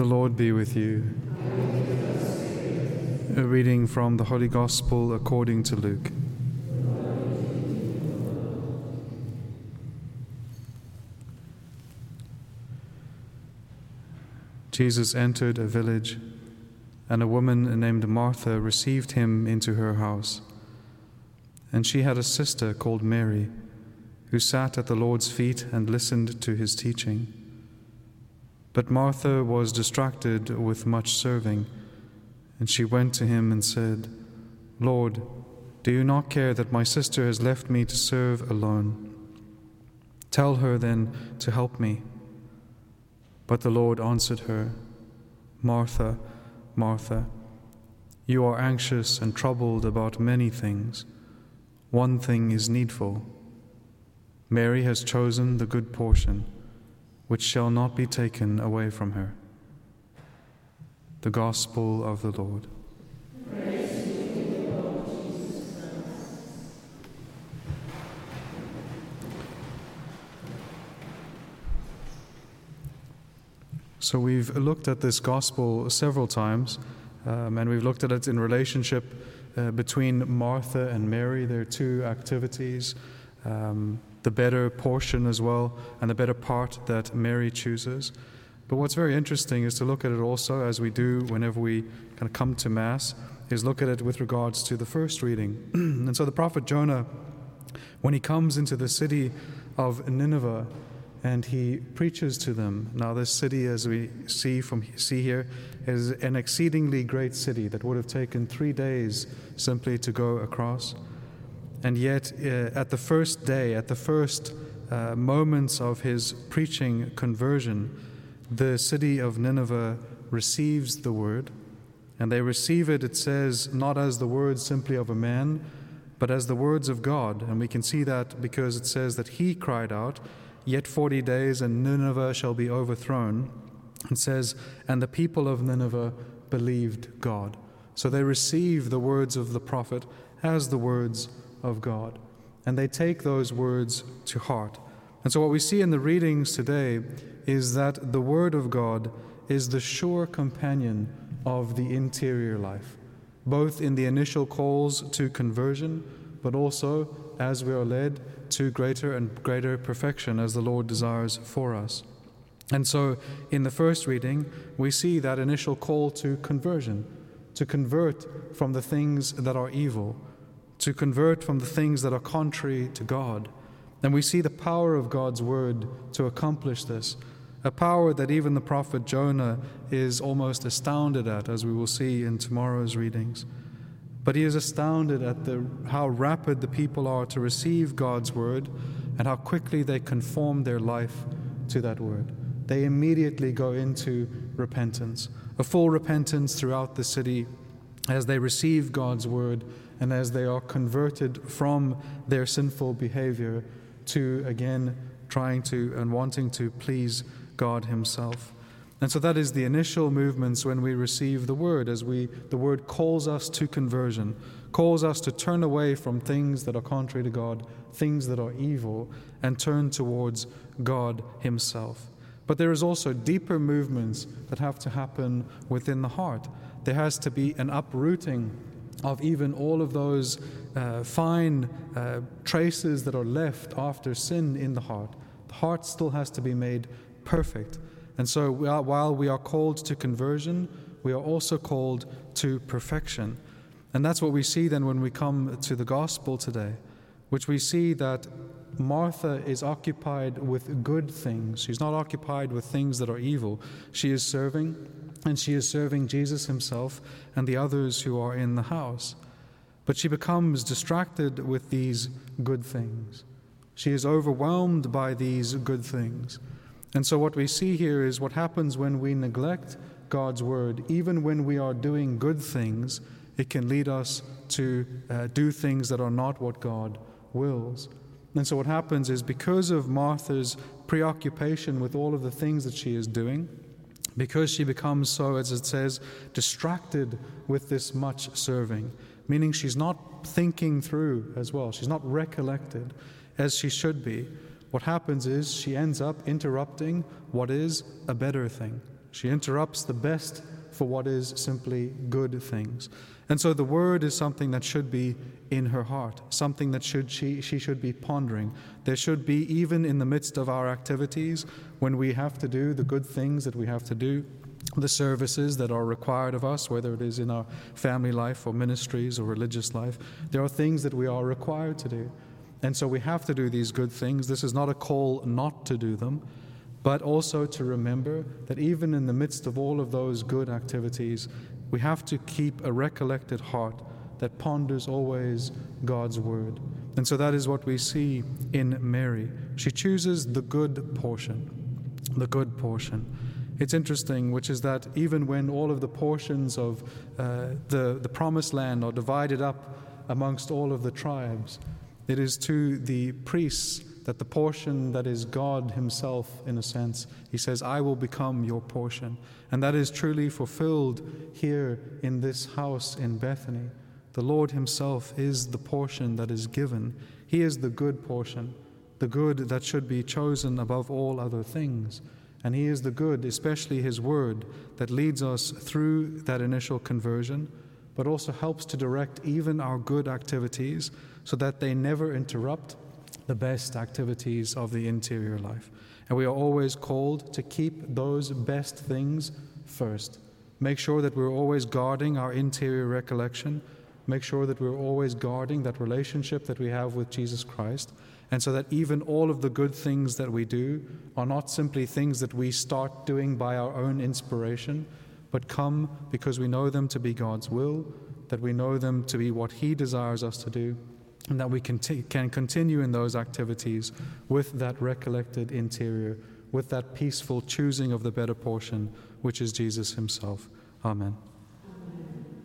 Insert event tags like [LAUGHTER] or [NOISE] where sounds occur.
The Lord be with you. A reading from the Holy Gospel according to Luke. Jesus entered a village, and a woman named Martha received him into her house. And she had a sister called Mary, who sat at the Lord's feet and listened to his teaching. But Martha was distracted with much serving, and she went to him and said, Lord, do you not care that my sister has left me to serve alone? Tell her then to help me. But the Lord answered her, Martha, Martha, you are anxious and troubled about many things. One thing is needful. Mary has chosen the good portion which shall not be taken away from her. The Gospel of the Lord. So, we've looked at this gospel several times, um, and we've looked at it in relationship uh, between Martha and Mary, their two activities. Um, the better portion as well and the better part that Mary chooses. But what's very interesting is to look at it also, as we do whenever we kind of come to Mass, is look at it with regards to the first reading. [CLEARS THROAT] and so the prophet Jonah, when he comes into the city of Nineveh, and he preaches to them. Now, this city, as we see from see here, is an exceedingly great city that would have taken three days simply to go across. And yet, uh, at the first day, at the first uh, moments of his preaching conversion, the city of Nineveh receives the word. And they receive it, it says, not as the words simply of a man, but as the words of God. And we can see that because it says that he cried out, Yet 40 days and Nineveh shall be overthrown. It says, And the people of Nineveh believed God. So they receive the words of the prophet as the words of God. And they take those words to heart. And so, what we see in the readings today is that the Word of God is the sure companion of the interior life, both in the initial calls to conversion, but also as we are led to greater and greater perfection as the Lord desires for us. And so, in the first reading, we see that initial call to conversion, to convert from the things that are evil to convert from the things that are contrary to God. And we see the power of God's word to accomplish this, a power that even the prophet Jonah is almost astounded at, as we will see in tomorrow's readings. But he is astounded at the, how rapid the people are to receive God's word and how quickly they conform their life to that word. They immediately go into repentance, a full repentance throughout the city as they receive God's word and as they are converted from their sinful behavior to again trying to and wanting to please God Himself. And so that is the initial movements when we receive the word, as we the word calls us to conversion, calls us to turn away from things that are contrary to God, things that are evil, and turn towards God Himself. But there is also deeper movements that have to happen within the heart. There has to be an uprooting of even all of those uh, fine uh, traces that are left after sin in the heart. The heart still has to be made perfect. And so, we are, while we are called to conversion, we are also called to perfection. And that's what we see then when we come to the gospel today, which we see that Martha is occupied with good things. She's not occupied with things that are evil. She is serving, and she is serving Jesus himself and the others who are in the house. But she becomes distracted with these good things. She is overwhelmed by these good things. And so, what we see here is what happens when we neglect God's word. Even when we are doing good things, it can lead us to uh, do things that are not what God wills. And so, what happens is because of Martha's preoccupation with all of the things that she is doing, because she becomes so, as it says, distracted with this much serving, meaning she's not thinking through as well, she's not recollected as she should be. What happens is she ends up interrupting what is a better thing. She interrupts the best for what is simply good things. And so the word is something that should be in her heart, something that should she, she should be pondering. There should be, even in the midst of our activities, when we have to do the good things that we have to do, the services that are required of us, whether it is in our family life or ministries or religious life, there are things that we are required to do. And so we have to do these good things. This is not a call not to do them, but also to remember that even in the midst of all of those good activities, we have to keep a recollected heart that ponders always God's word. And so that is what we see in Mary. She chooses the good portion, the good portion. It's interesting, which is that even when all of the portions of uh, the, the promised land are divided up amongst all of the tribes, it is to the priests that the portion that is God Himself, in a sense, He says, I will become your portion. And that is truly fulfilled here in this house in Bethany. The Lord Himself is the portion that is given. He is the good portion, the good that should be chosen above all other things. And He is the good, especially His Word, that leads us through that initial conversion, but also helps to direct even our good activities so that they never interrupt the best activities of the interior life. And we are always called to keep those best things first. Make sure that we're always guarding our interior recollection. Make sure that we're always guarding that relationship that we have with Jesus Christ. And so that even all of the good things that we do are not simply things that we start doing by our own inspiration, but come because we know them to be God's will, that we know them to be what He desires us to do, and that we can, can continue in those activities with that recollected interior, with that peaceful choosing of the better portion, which is Jesus Himself. Amen.